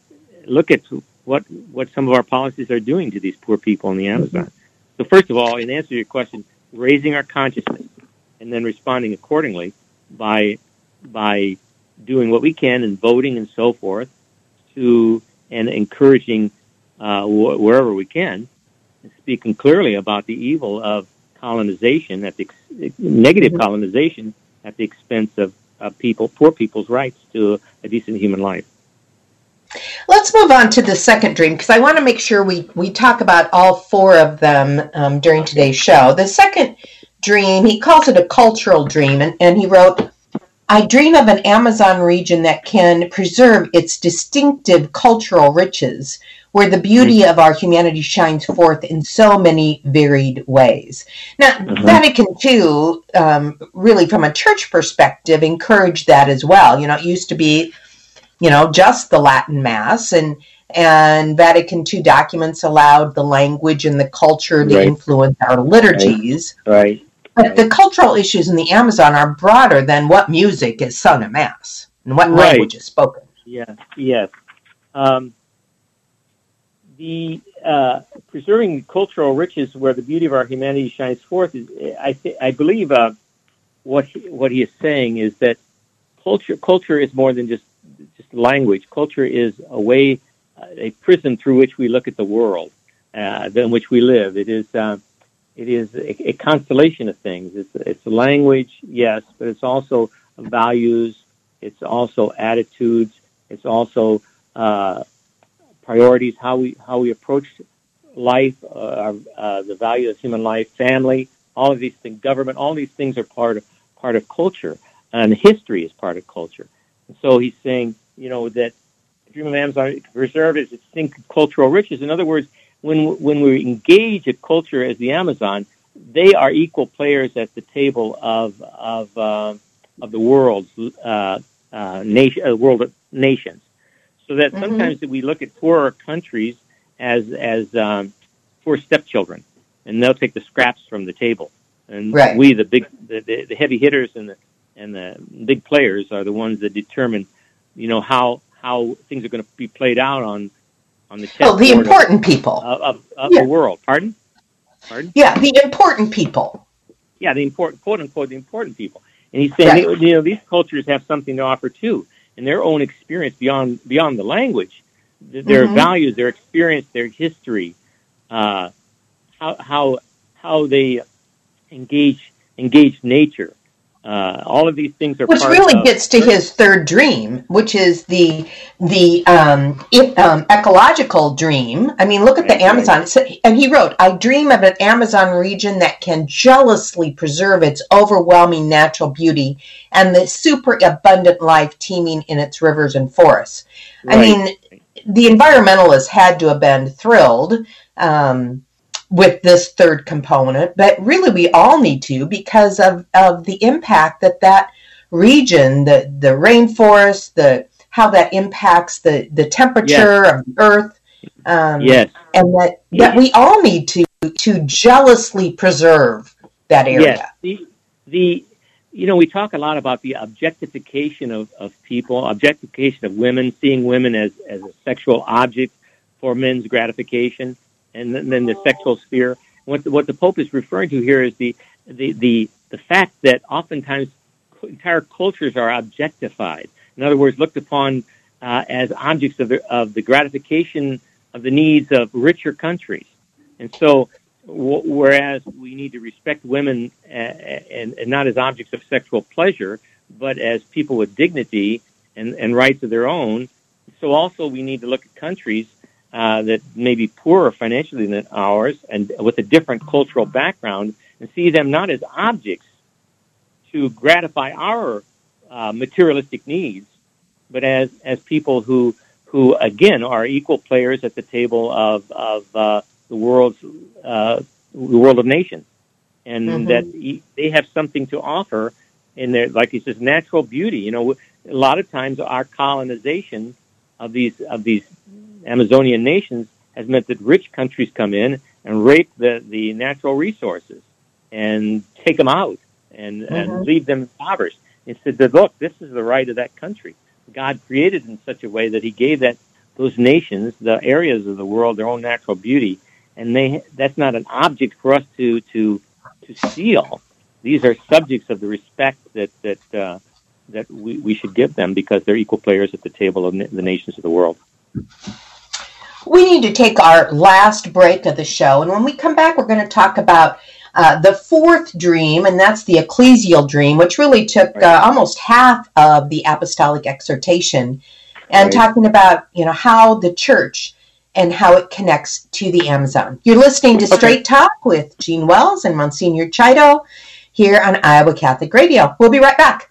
Speaker 5: look at what what some of our policies are doing to these poor people in the Amazon. So first of all, in answer to your question, raising our consciousness and then responding accordingly by by doing what we can and voting and so forth to and encouraging uh, wh- wherever we can, speaking clearly about the evil of colonization, at the ex- negative mm-hmm. colonization at the expense of, of people, poor people's rights to a decent human life.
Speaker 3: Let's move on to the second dream because I want to make sure we, we talk about all four of them um, during today's show. The second dream, he calls it a cultural dream, and, and he wrote, I dream of an Amazon region that can preserve its distinctive cultural riches where the beauty of our humanity shines forth in so many varied ways. Now, mm-hmm. Vatican II, um, really from a church perspective, encouraged that as well. You know, it used to be, you know, just the Latin Mass, and and Vatican II documents allowed the language and the culture to right. influence our liturgies.
Speaker 5: Right. right.
Speaker 3: But the cultural issues in the Amazon are broader than what music is sung at Mass and what right. language is spoken.
Speaker 5: Yeah, yes. Um, the uh, preserving cultural riches where the beauty of our humanity shines forth is, I, th- I believe, uh, what he, what he is saying is that culture culture is more than just just language. Culture is a way, uh, a prism through which we look at the world, uh, in which we live. It is uh, it is a, a, constellation of things. It's it's language, yes, but it's also values. It's also attitudes. It's also uh, priorities, how we how we approach life, uh, uh, the value of human life, family, all of these things, government, all these things are part of part of culture, and history is part of culture. And so he's saying, you know, that Dream of Amazon preserve its distinct cultural riches. In other words, when when we engage a culture as the Amazon, they are equal players at the table of of uh, of the world's uh, uh, nation, uh, world of nations so that mm-hmm. sometimes we look at poorer countries as as um, poor stepchildren, and they'll take the scraps from the table, and right. we, the big, the, the heavy hitters and the and the big players, are the ones that determine, you know, how how things are going to be played out on on the
Speaker 3: oh, the important
Speaker 5: of,
Speaker 3: people
Speaker 5: of, of, of yeah. the world. Pardon,
Speaker 3: pardon. Yeah, the important people.
Speaker 5: Yeah, the important quote unquote the important people. And he's saying, right. you know, these cultures have something to offer too and their own experience beyond beyond the language, their mm-hmm. values, their experience, their history, uh, how how how they engage engage nature, uh, all of these things are
Speaker 3: which really of, gets to his third dream, which is the the um, it, um, ecological dream. I mean, look at the Amazon, and he wrote, "I dream of an Amazon region that can jealously preserve its overwhelming natural beauty and the super abundant life teeming in its rivers and forests." Right. I mean, the environmentalists had to have been thrilled. Um, with this third component, but really we all need to because of, of the impact that that region, the the rainforest, the how that impacts the the temperature yes. of the earth. Um,
Speaker 5: yes,
Speaker 3: and that that we all need to to jealously preserve that area.
Speaker 5: Yes. The, the you know we talk a lot about the objectification of, of people, objectification of women, seeing women as as a sexual object for men's gratification, and then, the sexual sphere. What the, what the Pope is referring to here is the the the, the fact that oftentimes entire cultures are objectified. In other words, looked upon uh, as objects of the, of the gratification of the needs of richer countries. And so, whereas we need to respect women uh, and, and, not as objects of sexual pleasure, but as people with dignity and, and rights of their own, so also we need to look at countries uh, that may be poorer financially than ours and with a different cultural background and see them not as objects to gratify our uh, materialistic needs, but as as people who who again are equal players at the table of of uh, the world's uh, the world of nations, and mm-hmm. that they have something to offer in their like he says natural beauty. You know, a lot of times our colonization of these of these Amazonian nations has meant that rich countries come in and rape the the natural resources and take them out and, mm-hmm. and leave them impoverished. He said that look, this is the right of that country. God created in such a way that He gave that those nations, the areas of the world, their own natural beauty, and they that's not an object for us to to to steal. These are subjects of the respect that that uh, that we, we should give them because they're equal players at the table of the nations of the world.
Speaker 3: We need to take our last break of the show, and when we come back, we're going to talk about uh, the fourth dream, and that's the ecclesial dream, which really took uh, almost half of the apostolic exhortation, and right. talking about you know how the church and how it connects to the Amazon. You're listening to Straight Talk with Gene Wells and Monsignor Chiodo here on Iowa Catholic Radio. We'll be right back.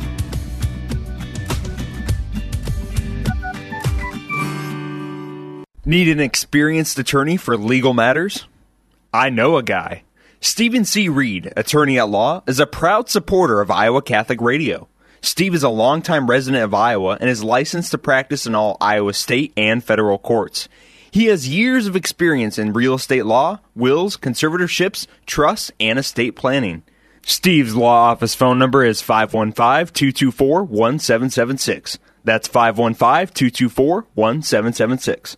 Speaker 13: Need an experienced attorney for legal matters? I know a guy. Stephen C. Reed, attorney at law, is a proud supporter of Iowa Catholic Radio. Steve is a longtime resident of Iowa and is licensed to practice in all Iowa state and federal courts. He has years of experience in real estate law, wills, conservatorships, trusts, and estate planning. Steve's law office phone number is 515 224 1776. That's 515 224 1776.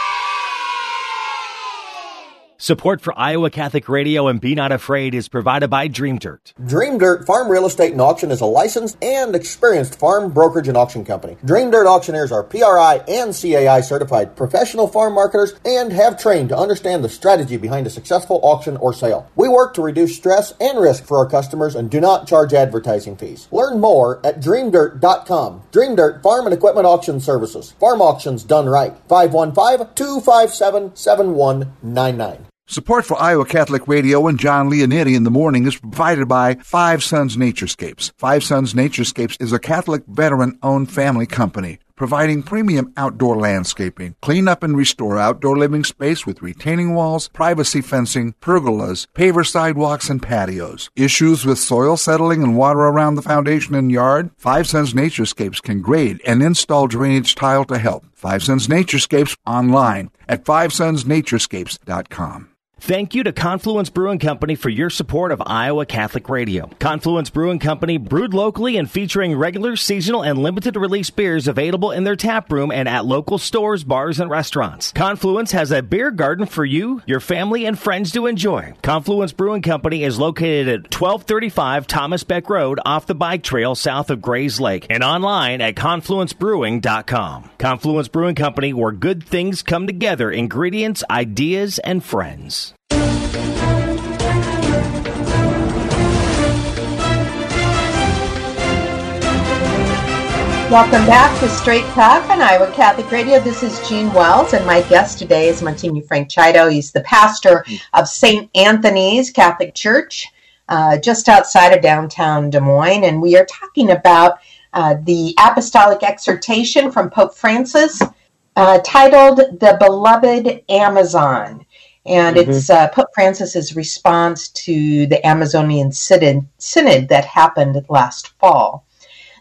Speaker 9: Support for Iowa Catholic Radio and Be Not Afraid is provided by Dream Dirt.
Speaker 14: Dream Dirt Farm Real Estate and Auction is a licensed and experienced farm brokerage and auction company. Dream Dirt auctioneers are PRI and CAI certified professional farm marketers and have trained to understand the strategy behind a successful auction or sale. We work to reduce stress and risk for our customers and do not charge advertising fees. Learn more at dreamdirt.com. Dream Dirt Farm and Equipment Auction Services. Farm auctions done right. 515 257 7199.
Speaker 1: Support for Iowa Catholic Radio and John Leonetti in the morning is provided by Five Sons Naturescapes. Five Sons Naturescapes is a Catholic veteran owned family company providing premium outdoor landscaping, clean up and restore outdoor living space with retaining walls, privacy fencing, pergolas, paver sidewalks, and patios. Issues with soil settling and water around the foundation and yard? Five Sons Naturescapes can grade and install drainage tile to help. Five Sons Naturescapes online at fivesonsnaturescapes.com.
Speaker 9: Thank you to Confluence Brewing Company for your support of Iowa Catholic Radio. Confluence Brewing Company brewed locally and featuring regular, seasonal, and limited release beers available in their tap room and at local stores, bars, and restaurants. Confluence has a beer garden for you, your family, and friends to enjoy. Confluence Brewing Company is located at 1235 Thomas Beck Road off the bike trail south of Grays Lake and online at confluencebrewing.com. Confluence Brewing Company, where good things come together ingredients, ideas, and friends.
Speaker 3: Welcome back to Straight Talk on Iowa Catholic Radio. This is Jean Wells, and my guest today is Monsignor Frank Chiodo. He's the pastor of St. Anthony's Catholic Church, uh, just outside of downtown Des Moines, and we are talking about uh, the apostolic exhortation from Pope Francis uh, titled The Beloved Amazon. And mm-hmm. it's uh, Pope Francis's response to the Amazonian Synod, Synod that happened last fall.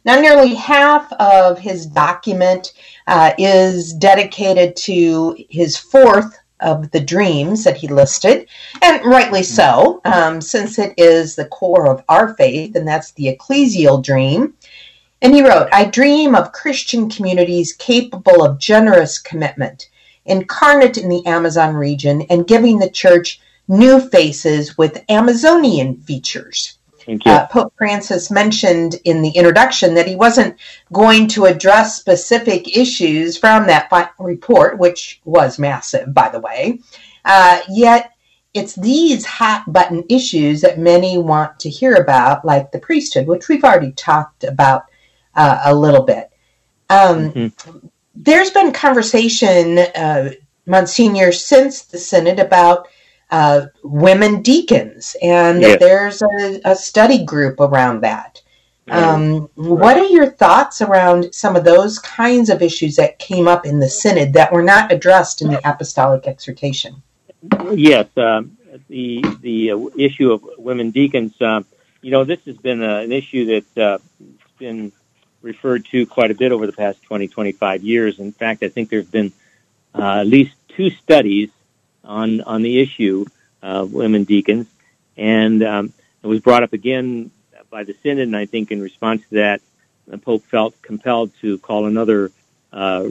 Speaker 3: Now, nearly half of his document uh, is dedicated to his fourth of the dreams that he listed, and rightly so, um, since it is the core of our faith, and that's the ecclesial dream. And he wrote, I dream of Christian communities capable of generous commitment, incarnate in the Amazon region, and giving the church new faces with Amazonian features. Uh, Pope Francis mentioned in the introduction that he wasn't going to address specific issues from that report, which was massive, by the way. Uh, yet, it's these hot button issues that many want to hear about, like the priesthood, which we've already talked about uh, a little bit. Um, mm-hmm. There's been conversation, uh, Monsignor, since the Synod about uh, women deacons, and yes. there's a, a, study group around that. Um, what are your thoughts around some of those kinds of issues that came up in the synod that were not addressed in the apostolic exhortation?
Speaker 5: Yes, uh, the the uh, issue of women deacons. Uh, you know, this has been uh, an issue that's uh, been referred to quite a bit over the past 20, 25 years. In fact, I think there have been at least two studies on on the issue of women deacons, and um, it was brought up again by the synod. And I think in response to that, the Pope felt compelled to call another uh,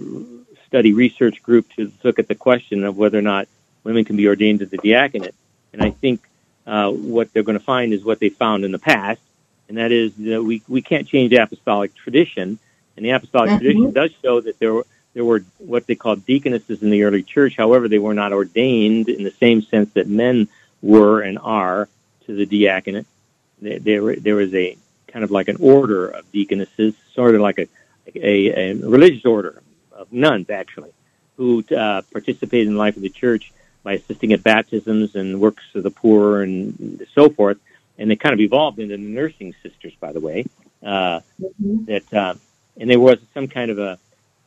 Speaker 5: study research group to look at the question of whether or not women can be ordained to the diaconate. And I think uh, what they're going to find is what they found in the past, and that is that we we can't change apostolic tradition, and the apostolic mm-hmm. tradition does show that there were there were what they called deaconesses in the early church. However, they were not ordained in the same sense that men were and are to the diaconate. There, there was a kind of like an order of deaconesses, sort of like a, a, a religious order of nuns, actually, who uh, participated in the life of the church by assisting at baptisms and works of the poor and so forth. And they kind of evolved into the nursing sisters, by the way. Uh, mm-hmm. That uh, and there was some kind of a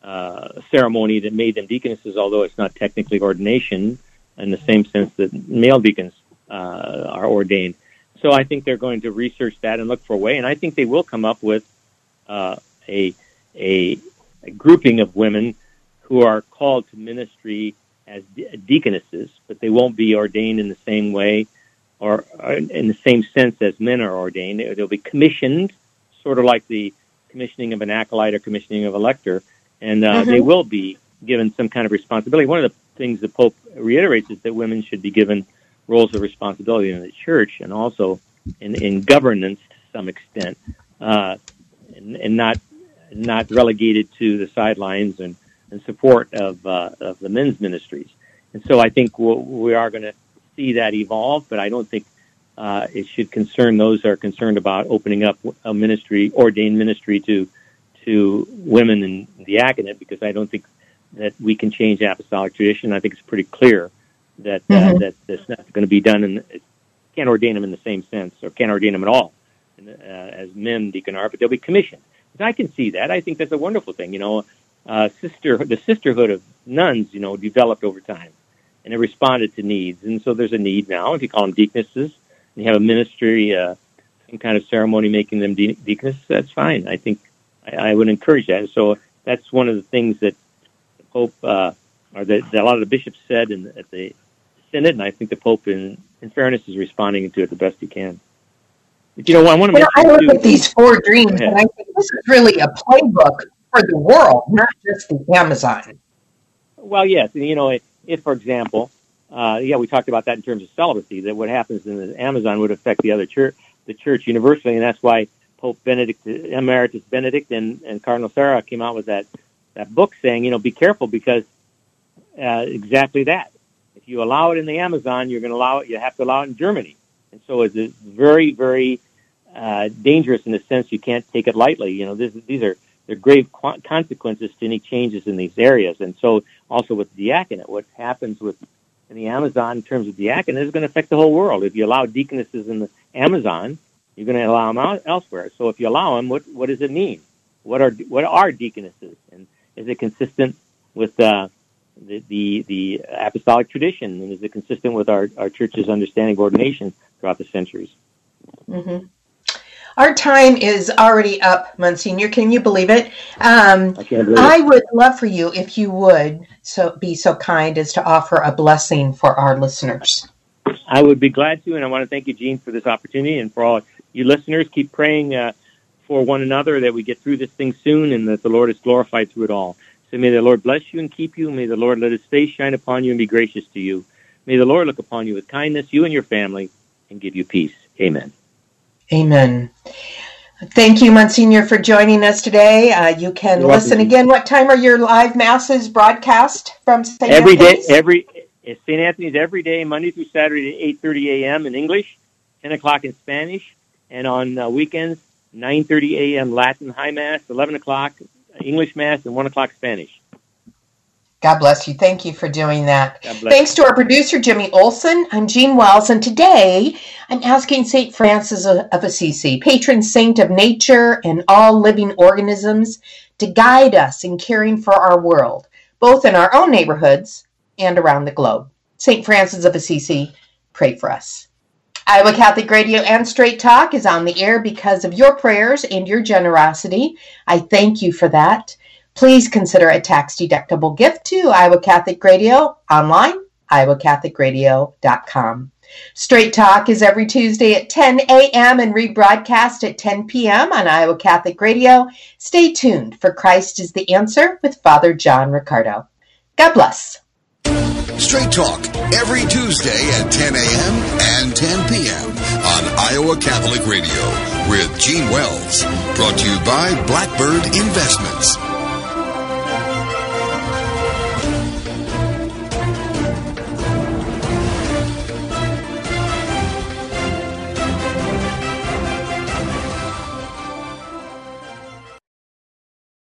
Speaker 5: uh, ceremony that made them deaconesses, although it's not technically ordination in the same sense that male deacons uh, are ordained. So I think they're going to research that and look for a way, and I think they will come up with uh, a, a, a grouping of women who are called to ministry as de- deaconesses, but they won't be ordained in the same way or, or in the same sense as men are ordained. They'll be commissioned, sort of like the commissioning of an acolyte or commissioning of a lector, and uh, mm-hmm. they will be given some kind of responsibility. One of the things the Pope reiterates is that women should be given roles of responsibility in the church and also in, in governance to some extent, uh, and, and, not not relegated to the sidelines and, and support of uh, of the men's ministries. And so I think we'll, we are going to see that evolve, but I don't think uh, it should concern those that are concerned about opening up a ministry, ordained ministry to to women in the diaconate because I don't think that we can change apostolic tradition. I think it's pretty clear that uh, mm-hmm. that that's not going to be done, and can't ordain them in the same sense, or can't ordain them at all uh, as men deacon are, but they'll be commissioned. And I can see that. I think that's a wonderful thing. You know, uh, sister the sisterhood of nuns, you know, developed over time, and it responded to needs. And so there's a need now. If you call them deaconesses, and you have a ministry, uh, some kind of ceremony making them de- deaconesses, that's fine. I think I, I would encourage that. So that's one of the things that the Pope uh, or that, that a lot of the bishops said in, at the synod, and I think the Pope, in, in fairness, is responding to it the best he can. But, you know, I want to
Speaker 3: Well, I look at these four dreams, and I think this is really a playbook for the world, not just the Amazon.
Speaker 5: Well, yes. You know, if, if for example, uh, yeah, we talked about that in terms of celibacy, that what happens in the Amazon would affect the other church, the church universally, and that's why Pope Benedict, Emeritus Benedict, and, and Cardinal Sarah came out with that that book saying, you know, be careful because uh, exactly that. If you allow it in the Amazon, you're going to allow it. You have to allow it in Germany, and so it's very, very uh, dangerous in the sense you can't take it lightly. You know, this, these are there are grave consequences to any changes in these areas, and so also with diaconate, what happens with in the Amazon in terms of diaconate is going to affect the whole world. If you allow deaconesses in the Amazon, you're going to allow them out elsewhere. So if you allow them, what what does it mean? What are what are deaconesses, and is it consistent with uh, the, the the apostolic tradition, and is it consistent with our our church's understanding of ordination throughout the centuries?
Speaker 3: hmm Our time is already up, Monsignor. Can you believe it? Um,
Speaker 5: I can't believe
Speaker 3: I
Speaker 5: it.
Speaker 3: would love for you, if you would, so be so kind as to offer a blessing for our listeners.
Speaker 5: I would be glad to, and I want to thank you, Gene, for this opportunity, and for all you listeners. Keep praying uh, for one another that we get through this thing soon, and that the Lord is glorified through it all. So may the Lord bless you and keep you. May the Lord let His face shine upon you and be gracious to you. May the Lord look upon you with kindness, you and your family, and give you peace. Amen.
Speaker 3: Amen. Thank you, Monsignor, for joining us today. Uh, you can
Speaker 5: You're welcome.
Speaker 3: listen again. What time are your live masses broadcast from St.
Speaker 5: Every day,
Speaker 3: Anthony's?
Speaker 5: every St. Anthony's every day, Monday through Saturday at eight thirty a.m. in English, ten o'clock in Spanish, and on uh, weekends nine thirty a.m. Latin High Mass, eleven o'clock English Mass, and one o'clock Spanish.
Speaker 3: God bless you. Thank you for doing that. Thanks to our producer, Jimmy Olson. I'm Jean Wells, and today I'm asking St. Francis of Assisi, patron saint of nature and all living organisms, to guide us in caring for our world, both in our own neighborhoods and around the globe. St. Francis of Assisi, pray for us. Iowa Catholic Radio and Straight Talk is on the air because of your prayers and your generosity. I thank you for that. Please consider a tax deductible gift to Iowa Catholic Radio online, iowacatholicradio.com. Straight Talk is every Tuesday at 10 a.m. and rebroadcast at 10 p.m. on Iowa Catholic Radio. Stay tuned for Christ is the Answer with Father John Riccardo. God bless.
Speaker 2: Straight Talk every Tuesday at 10 a.m. and 10 p.m. on Iowa Catholic Radio with Gene Wells. Brought to you by Blackbird Investments.